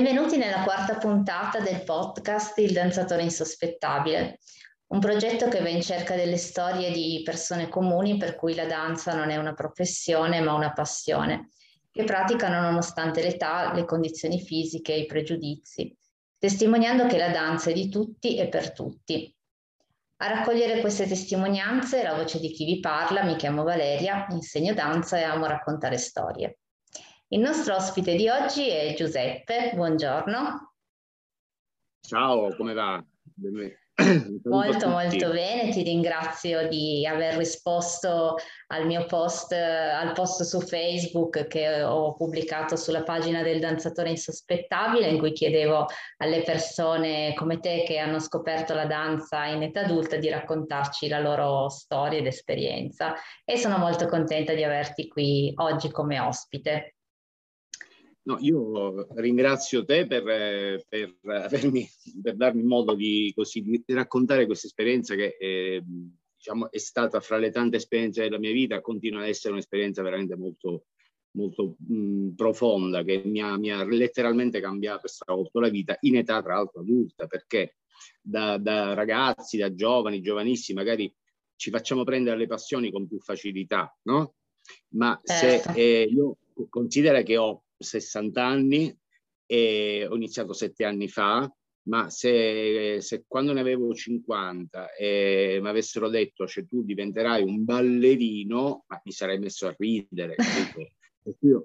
Benvenuti nella quarta puntata del podcast Il danzatore insospettabile, un progetto che va in cerca delle storie di persone comuni per cui la danza non è una professione ma una passione, che praticano nonostante l'età, le condizioni fisiche e i pregiudizi, testimoniando che la danza è di tutti e per tutti. A raccogliere queste testimonianze la voce di chi vi parla, mi chiamo Valeria, insegno danza e amo raccontare storie. Il nostro ospite di oggi è Giuseppe, buongiorno. Ciao, come va? molto molto bene, ti ringrazio di aver risposto al mio post, al post su Facebook che ho pubblicato sulla pagina del danzatore insospettabile in cui chiedevo alle persone come te che hanno scoperto la danza in età adulta di raccontarci la loro storia ed esperienza e sono molto contenta di averti qui oggi come ospite. No, io ringrazio te per, per, avermi, per darmi modo di, così, di, raccontare questa esperienza che eh, diciamo, è stata fra le tante esperienze della mia vita, continua ad essere un'esperienza veramente molto, molto mh, profonda che mi ha, mi ha, letteralmente cambiato e stravolto la vita in età tra l'altro adulta, perché da, da ragazzi, da giovani, giovanissimi, magari ci facciamo prendere le passioni con più facilità, no? Ma certo. se eh, io considero che ho 60 anni e ho iniziato sette anni fa, ma se, se quando ne avevo 50 e mi avessero detto cioè, tu diventerai un ballerino, ma mi sarei messo a ridere. Io,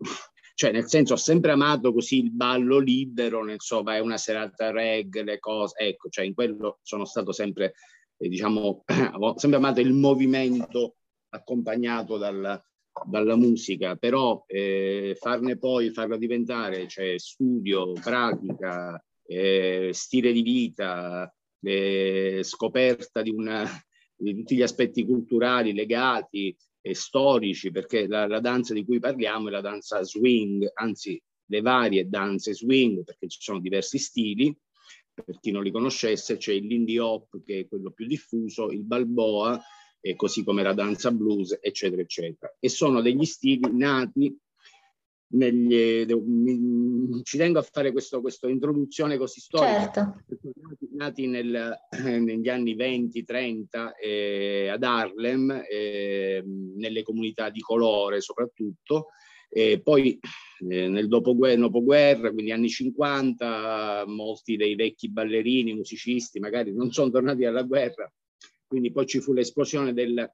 cioè, nel senso, ho sempre amato così il ballo libero, nel so, vai una serata reg, le cose, ecco, cioè in quello sono stato sempre, eh, diciamo, ho sempre amato il movimento accompagnato dal, dalla musica, però eh, farne poi, farla diventare, cioè studio, pratica, eh, stile di vita, eh, scoperta di, una, di, tutti gli aspetti culturali legati e storici, perché la, la danza di cui parliamo è la danza swing, anzi le varie danze swing, perché ci sono diversi stili, per chi non li conoscesse, c'è il Lindy Hop che è quello più diffuso, il Balboa, eh, così come la danza blues, eccetera, eccetera. E sono degli stili nati negli, eh, ci tengo a fare questa introduzione così storica, certo. nati, nati nel, negli anni 20-30 eh, ad Harlem, eh, nelle comunità di colore soprattutto, e poi eh, nel dopoguerra, dopoguerra, quindi anni 50, molti dei vecchi ballerini, musicisti magari non sono tornati alla guerra quindi poi ci fu l'esplosione del,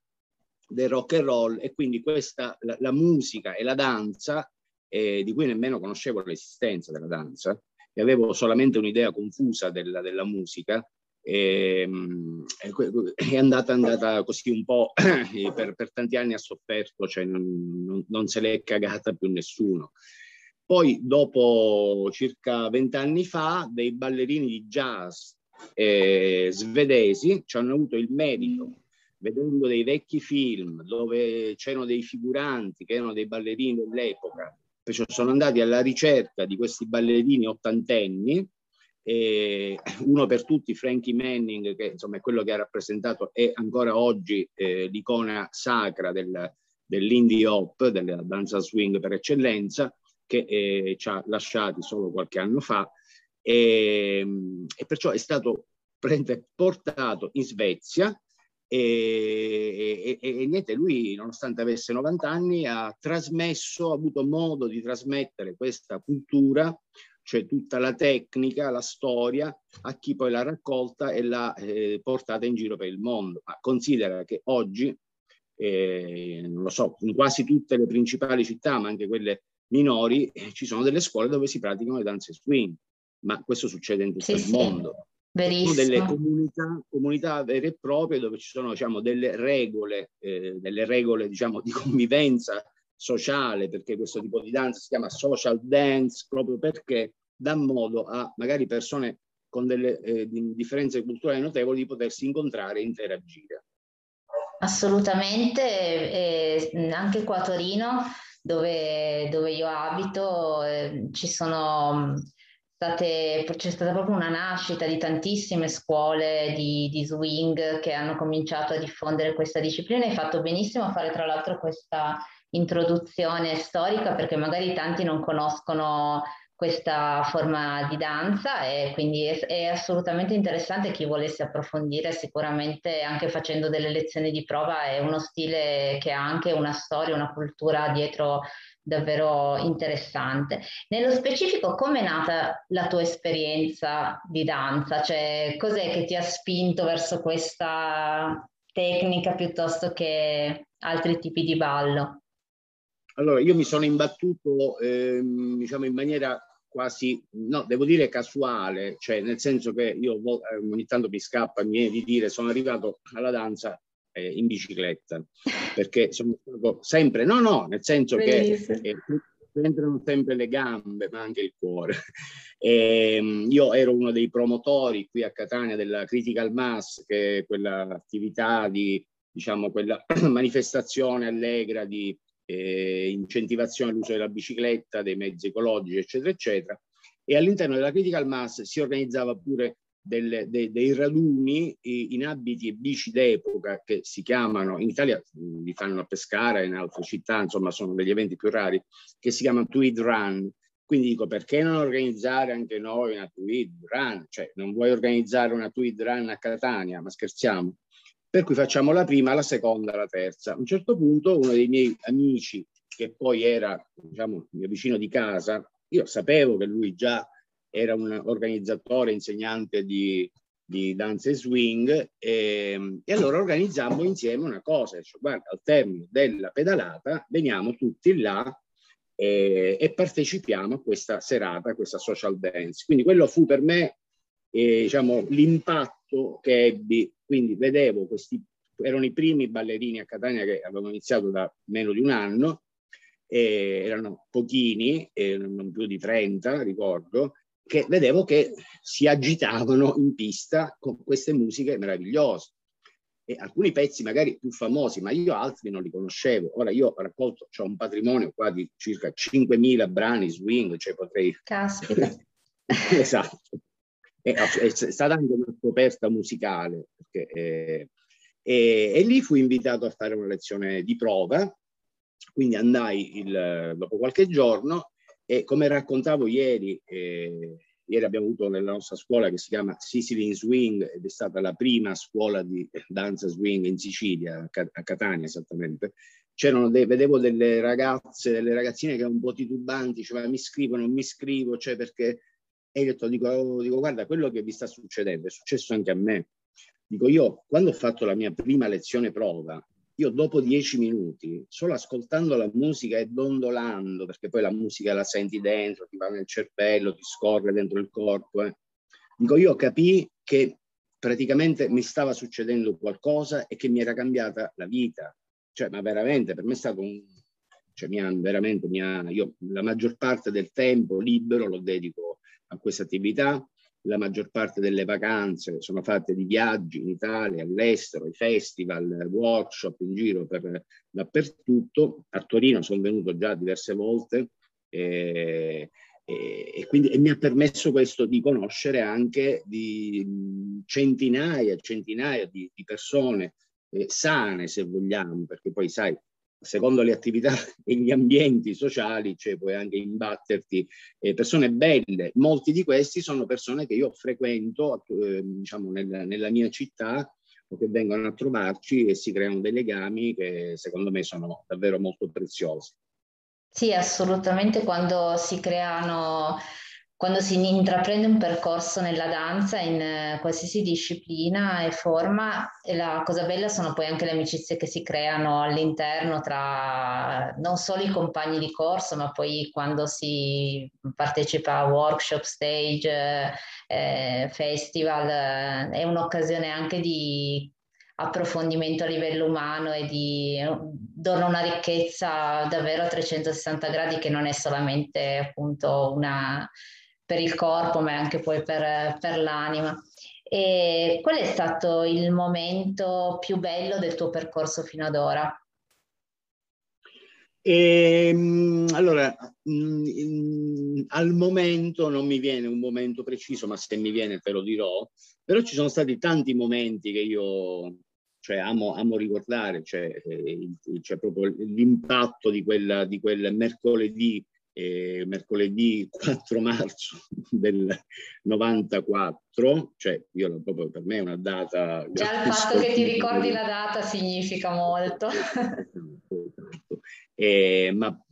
del rock and roll e quindi questa, la, la musica e la danza, eh, di cui nemmeno conoscevo l'esistenza della danza, e avevo solamente un'idea confusa della, della musica, e, ehm, è andata, andata così un po' per, per, tanti anni ha sofferto, cioè non, non se l'è cagata più nessuno. Poi, dopo circa vent'anni fa, dei ballerini di jazz eh, svedesi ci hanno avuto il merito, vedendo dei vecchi film dove c'erano dei figuranti che erano dei ballerini dell'epoca, perciò sono andati alla ricerca di questi ballerini ottantenni, eh, uno per tutti Frankie Manning, che insomma è quello che ha rappresentato e ancora oggi eh, l'icona sacra del, dell'indie hop, della danza swing per eccellenza, che eh, ci ha lasciati solo qualche anno fa, e, ehm, e perciò è stato portato in Svezia e, e, e, niente, lui nonostante avesse 90 anni ha trasmesso, ha avuto modo di trasmettere questa cultura, cioè tutta la tecnica, la storia, a chi poi l'ha raccolta e l'ha eh, portata in giro per il mondo. Ma considera che oggi, eh, non lo so, in quasi tutte le principali città, ma anche quelle minori, eh, ci sono delle scuole dove si praticano le danze swing ma questo succede in tutto sì, il sì. mondo. Verissimo. Sono delle comunità, comunità, vere e proprie dove ci sono diciamo, delle regole, eh, delle regole diciamo, di convivenza sociale, perché questo tipo di danza si chiama social dance proprio perché dà modo a magari persone con delle eh, differenze culturali notevoli di potersi incontrare e interagire. Assolutamente, eh, anche qua a Torino, dove, dove io abito, eh, ci sono state, c'è stata proprio una nascita di tantissime scuole di, di, swing che hanno cominciato a diffondere questa disciplina. Hai fatto benissimo a fare tra l'altro questa introduzione storica perché magari tanti non conoscono questa forma di danza e quindi è, è, assolutamente interessante chi volesse approfondire sicuramente anche facendo delle lezioni di prova è uno stile che ha anche una storia, una cultura dietro davvero interessante. Nello specifico, come è nata la tua esperienza di danza? Cioè, cos'è che ti ha spinto verso questa tecnica piuttosto che altri tipi di ballo? Allora, io mi sono imbattuto, ehm, diciamo, in maniera quasi, no, devo dire casuale, cioè nel senso che io eh, ogni tanto mi scappa, mi viene di dire, sono arrivato alla danza eh, in bicicletta, perché sono sempre, no, no, nel senso Bellissimo. che eh, entrano sempre le gambe, ma anche il cuore. E, ehm, io ero uno dei promotori qui a Catania della Critical Mass, che è quell'attività di, diciamo, quella manifestazione allegra di eh, incentivazione all'uso della bicicletta, dei mezzi ecologici, eccetera, eccetera. E all'interno della Critical Mass si organizzava pure delle, dei, dei raduni in abiti e bici d'epoca che si chiamano, in Italia li fanno a Pescara, in altre città, insomma sono degli eventi più rari, che si chiamano Tweed Run. Quindi dico, perché non organizzare anche noi una Tweed Run? Cioè, non vuoi organizzare una Tweed Run a Catania, ma scherziamo. Per cui facciamo la prima, la seconda, la terza. A un certo punto uno dei miei amici, che poi era, diciamo, mio vicino di casa, io sapevo che lui già era un organizzatore, insegnante di, di danze swing e, e, allora organizzammo insieme una cosa, cioè, guarda, al termine della pedalata veniamo tutti là e, e, partecipiamo a questa serata, a questa social dance. Quindi quello fu per me eh, diciamo, l'impatto che ebbi quindi vedevo questi, erano i primi ballerini a Catania che avevano iniziato da meno di un anno, erano pochini, non più di 30, ricordo, che vedevo che si agitavano in pista con queste musiche meravigliose. E alcuni pezzi magari più famosi, ma io altri non li conoscevo. Ora io ho raccolto, ho un patrimonio qua di circa 5.000 brani swing, cioè potrei... Caspita. esatto è, è, stata anche una scoperta musicale perché, eh, e, e, lì fui invitato a fare una lezione di prova, quindi andai il, dopo qualche giorno e come raccontavo ieri, eh, ieri abbiamo avuto nella nostra scuola che si chiama Sicily Swing ed è stata la prima scuola di danza swing in Sicilia, a Catania esattamente. C'erano de- vedevo delle ragazze, delle ragazzine che erano un po' titubanti, cioè mi scrivo, non mi scrivo, cioè perché e io dico, dico, guarda, quello che vi sta succedendo è successo anche a me. Dico, io quando ho fatto la mia prima lezione prova, io dopo dieci minuti, solo ascoltando la musica e dondolando, perché poi la musica la senti dentro, ti va nel cervello, ti scorre dentro il corpo, eh. dico, io capii che praticamente mi stava succedendo qualcosa e che mi era cambiata la vita. Cioè, ma veramente, per me è stato un... Cioè, mi ha, veramente, mi io la maggior parte del tempo libero lo dedico a questa attività. La maggior parte delle vacanze sono fatte di viaggi in Italia, all'estero, i festival, workshop in giro per dappertutto. A Torino sono venuto già diverse volte e, e, e quindi e mi ha permesso questo di conoscere anche di centinaia e centinaia di, di persone eh, sane, se vogliamo, perché poi sai, secondo le attività e gli ambienti sociali, cioè puoi anche imbatterti eh, persone belle. Molti di questi sono persone che io frequento, eh, diciamo, nel, nella mia città o che vengono a trovarci e si creano dei legami che secondo me sono davvero molto preziosi. Sì, assolutamente quando si creano quando si intraprende un percorso nella danza in eh, qualsiasi disciplina e forma, e la cosa bella sono poi anche le amicizie che si creano all'interno tra non solo i compagni di corso, ma poi quando si partecipa a workshop, stage, eh, festival, eh, è un'occasione anche di approfondimento a livello umano e di dona una ricchezza davvero a 360 gradi che non è solamente appunto una per il corpo, ma anche poi per, per l'anima. E qual è stato il momento più bello del tuo percorso fino ad ora? E, ehm, allora, mm, al momento non mi viene un momento preciso, ma se mi viene te lo dirò, però ci sono stati tanti momenti che io cioè, amo, amo ricordare, cioè, c'è proprio l'impatto di, quella, di quel mercoledì eh, mercoledì 4 marzo del 94, cioè io proprio per me è una data... Già il fatto che ti ricordi la data significa molto. eh, ma,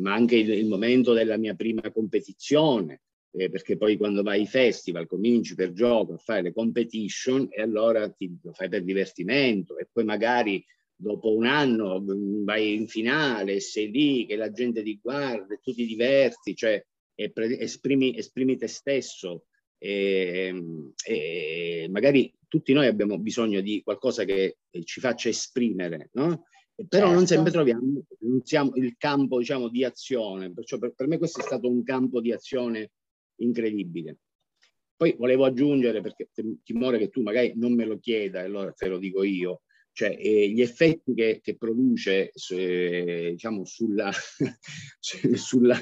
ma, anche il, il, momento della mia prima competizione, eh, perché poi quando vai ai festival cominci per gioco a fare le competition e allora ti, lo fai per divertimento e poi magari dopo un anno mm, vai in finale, sei lì, che la gente ti guarda, tu ti diverti, cioè esprimi, esprimi te stesso. E, e, magari tutti noi abbiamo bisogno di qualcosa che ci faccia esprimere, no? Però certo. non sempre troviamo non siamo, il campo diciamo, di azione, perciò per, per me questo è stato un campo di azione incredibile. Poi volevo aggiungere, perché timore che tu magari non me lo chieda, allora te lo dico io, cioè eh, gli effetti che, che produce eh, diciamo sulla, sulla,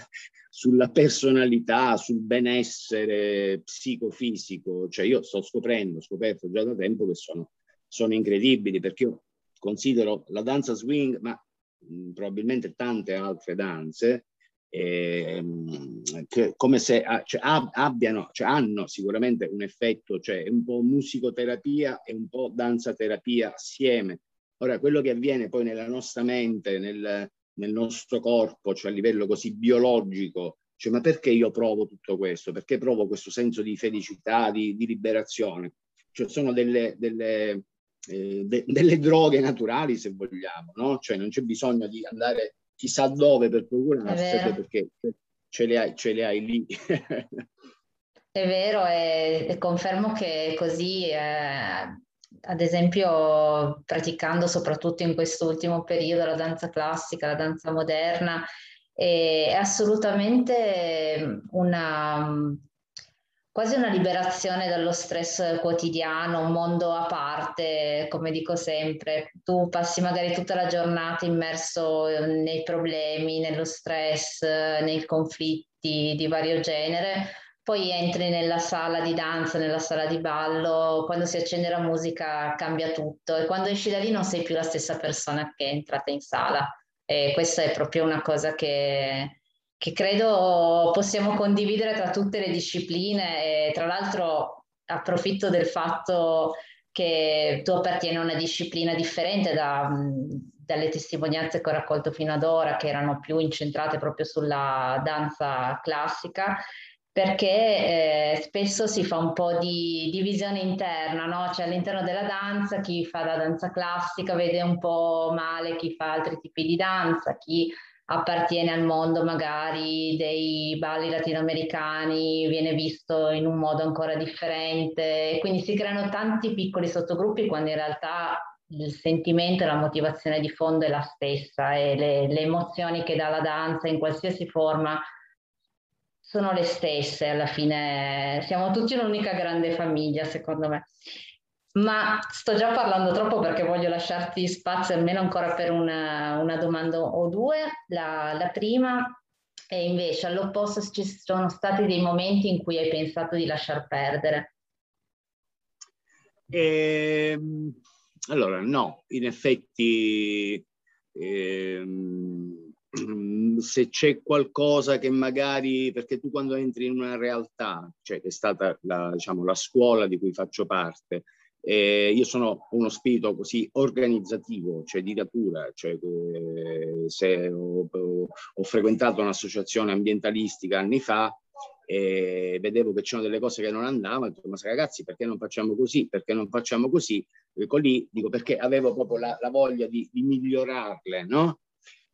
sulla, personalità, sul benessere psicofisico, cioè io sto scoprendo, ho scoperto già da tempo che sono, sono incredibili perché io considero la danza swing, ma mh, probabilmente tante altre danze, eh, che come se cioè, abbiano, cioè, hanno sicuramente un effetto, cioè un po' musicoterapia e un po' danza terapia assieme. Ora, quello che avviene poi nella nostra mente, nel, nel nostro corpo, cioè a livello così biologico, cioè, ma perché io provo tutto questo? Perché provo questo senso di felicità, di, di liberazione? Cioè, sono delle, delle, eh, de, delle droghe naturali, se vogliamo, no? Cioè, non c'è bisogno di andare chissà dove per procurarsene perché ce le hai, ce le hai lì. È vero e, confermo che così, eh, ad esempio, praticando soprattutto in quest'ultimo periodo la danza classica, la danza moderna, è assolutamente una, quasi una liberazione dallo stress quotidiano, un mondo a parte, come dico sempre. Tu passi magari tutta la giornata immerso nei problemi, nello stress, nei conflitti di vario genere, poi entri nella sala di danza, nella sala di ballo, quando si accende la musica cambia tutto e quando esci da lì non sei più la stessa persona che è entrata in sala. E questa è proprio una cosa che che credo possiamo condividere tra tutte le discipline e tra l'altro approfitto del fatto che tu appartieni a una disciplina differente da, dalle testimonianze che ho raccolto fino ad ora, che erano più incentrate proprio sulla danza classica, perché eh, spesso si fa un po' di divisione interna, no? Cioè all'interno della danza chi fa la danza classica vede un po' male chi fa altri tipi di danza, chi appartiene al mondo magari dei balli latinoamericani, viene visto in un modo ancora differente, quindi si creano tanti piccoli sottogruppi quando in realtà il sentimento e la motivazione di fondo è la stessa e le, le emozioni che dà la danza in qualsiasi forma sono le stesse alla fine, siamo tutti un'unica grande famiglia secondo me. Ma sto già parlando troppo perché voglio lasciarti spazio almeno ancora per una, una domanda o due. La, la prima è invece all'opposto ci sono stati dei momenti in cui hai pensato di lasciar perdere. Eh, allora, no, in effetti eh, se c'è qualcosa che magari, perché tu quando entri in una realtà, cioè che è stata la, diciamo, la scuola di cui faccio parte, eh, io sono uno spirito così organizzativo, cioè di natura, cioè, eh, se ho, ho, frequentato un'associazione ambientalistica anni fa e vedevo che c'erano delle cose che non andavano, dico, ma ragazzi perché non facciamo così, perché non facciamo così? Ecco lì, dico perché avevo proprio la, la voglia di, di, migliorarle, no?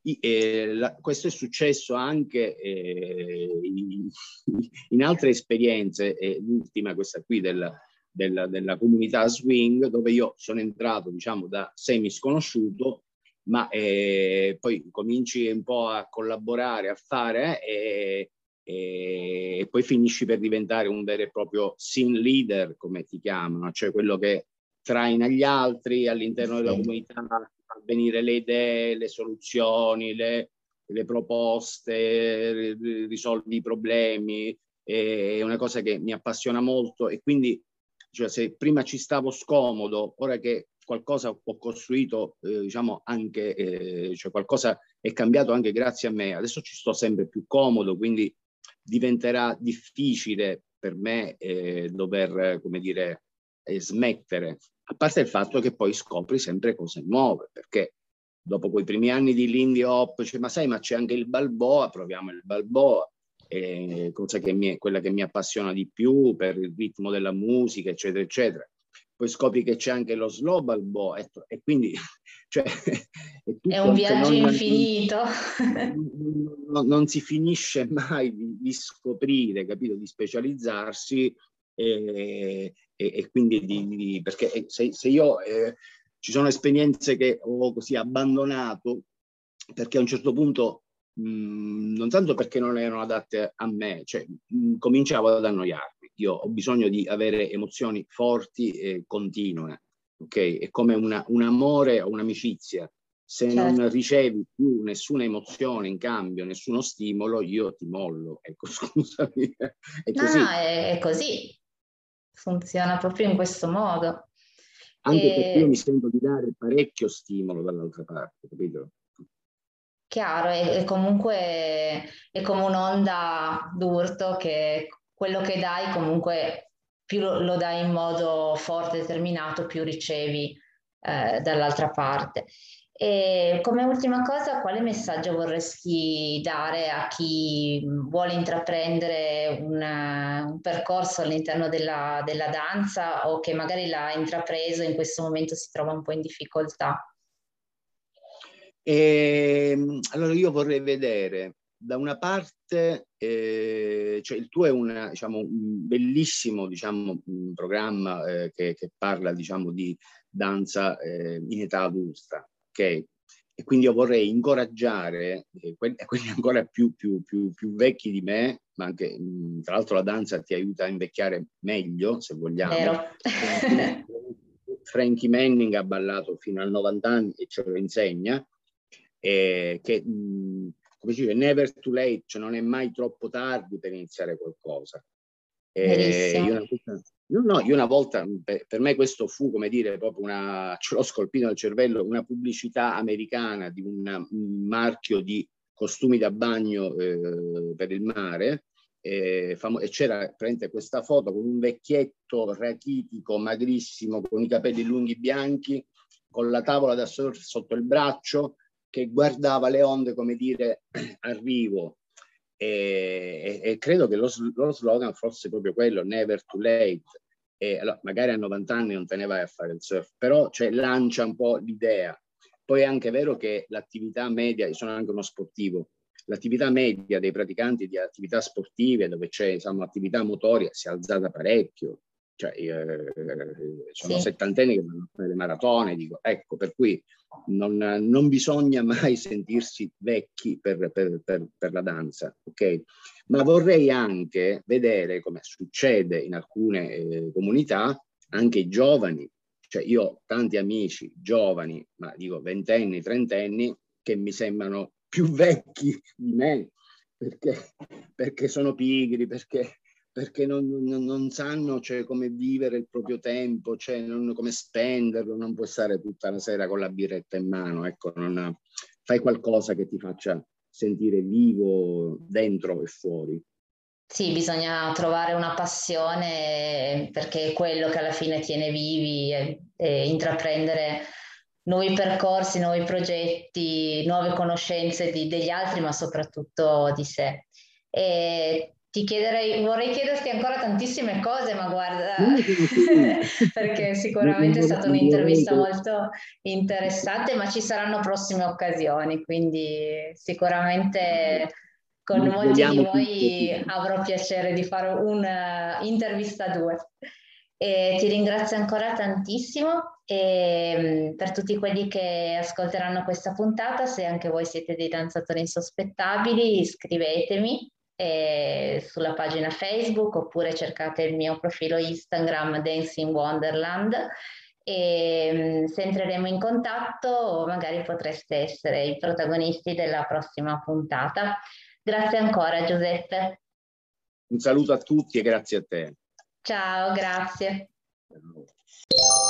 E, la, questo è successo anche eh, in, in, altre esperienze, e l'ultima questa qui del, della, della comunità swing dove io sono entrato diciamo da semi sconosciuto ma eh, poi cominci un po' a collaborare, a fare eh, e, e, poi finisci per diventare un vero e proprio scene leader, come ti chiamano, cioè quello che traina gli altri all'interno della comunità, fa venire le idee, le soluzioni, le, le proposte, risolvi i problemi, è una cosa che mi appassiona molto e quindi cioè se prima ci stavo scomodo, ora che qualcosa ho costruito, eh, diciamo, anche, eh, cioè qualcosa è cambiato anche grazie a me. Adesso ci sto sempre più comodo, quindi diventerà difficile per me eh, dover, come dire, eh, smettere, a parte il fatto che poi scopri sempre cose nuove, perché dopo quei primi anni di Lindy Hop, cioè, ma sai, ma c'è anche il Balboa, proviamo il Balboa, eh, cosa che mi, quella che mi appassiona di più per il ritmo della musica, eccetera, eccetera. Poi scopri che c'è anche lo slow Balboa e, e quindi cioè, è, è, un viaggio non, infinito. Non, non, si finisce mai di, di, scoprire, capito, di specializzarsi e, e, e quindi di, di, perché se, se io eh, ci sono esperienze che ho così abbandonato perché a un certo punto mh, mm, non tanto perché non erano adatte a me, cioè mh, mm, cominciavo ad annoiarmi. Io ho bisogno di avere emozioni forti e continue, ok? È come una, un amore o un'amicizia. Se certo. non ricevi più nessuna emozione in cambio, nessuno stimolo, io ti mollo. Ecco, scusami. È così. No, no, è, così funziona proprio in questo modo. Anche perché io mi sento di dare parecchio stimolo dall'altra parte, capito? Chiaro, è, è comunque è come un'onda d'urto che quello che dai comunque più lo, lo dai in modo forte, determinato, più ricevi eh, dall'altra parte. E come ultima cosa, quale messaggio vorresti dare a chi vuole intraprendere una, un percorso all'interno della, della danza o che magari l'ha intrapreso e in questo momento si trova un po' in difficoltà? E, ehm, allora io vorrei vedere da una parte, eh, cioè il tuo è una, diciamo, un bellissimo diciamo, un programma eh, che, che, parla diciamo, di danza eh, in età adulta, ok? E quindi io vorrei incoraggiare eh, quelli, quelli, ancora più, più, più, più, vecchi di me, ma anche mh, tra l'altro la danza ti aiuta a invecchiare meglio, se vogliamo. Frankie Manning ha ballato fino a 90 anni e ce lo insegna, eh, che mh, come si dice, never too late, cioè non è mai troppo tardi per iniziare qualcosa. Eh, io una, No, no, io una volta, per, per, me questo fu, come dire, proprio una, ce l'ho scolpito nel cervello, una pubblicità americana di un marchio di costumi da bagno eh, per il mare, eh, famo- e c'era questa foto con un vecchietto rachitico, magrissimo, con i capelli lunghi bianchi, con la tavola da surf sotto il braccio, che guardava le onde, come dire, arrivo, e, e, credo che lo, lo, slogan fosse proprio quello, never too late. E, allora, magari a 90 anni non te ne vai a fare il surf, però cioè, lancia un po' l'idea. Poi è anche vero che l'attività media, sono anche uno sportivo, l'attività media dei praticanti di attività sportive, dove c'è diciamo, attività motoria, si è alzata parecchio cioè, eh, sono sì. settantenni che vanno a fare le maratone, dico, ecco, per cui non, non bisogna mai sentirsi vecchi per, per, per, per, la danza, ok? Ma vorrei anche vedere, come succede in alcune eh, comunità, anche i giovani, cioè io ho tanti amici giovani, ma dico ventenni, trentenni, che mi sembrano più vecchi di me, perché, perché sono pigri, perché perché non, non, non sanno cioè, come vivere il proprio tempo, cioè, non, come spenderlo, non puoi stare tutta la sera con la birretta in mano, ecco, fai qualcosa che ti faccia sentire vivo dentro e fuori. Sì, bisogna trovare una passione perché è quello che alla fine tiene vivi e, e intraprendere nuovi percorsi, nuovi progetti, nuove conoscenze di, degli altri, ma soprattutto di sé. E ti chiederei, vorrei chiederti ancora tantissime cose, ma guarda, perché sicuramente è stata un'intervista molto interessante, ma ci saranno prossime occasioni, quindi sicuramente con molti di voi avrò piacere di fare un'intervista a due. E ti ringrazio ancora tantissimo e per tutti quelli che ascolteranno questa puntata, se anche voi siete dei danzatori insospettabili, iscrivetemi eh, sulla pagina Facebook oppure cercate il mio profilo Instagram Dancing Wonderland e mm, se entreremo in contatto magari potreste essere i protagonisti della prossima puntata. Grazie ancora Giuseppe. Un saluto a tutti e grazie a te. Ciao, grazie. Ciao.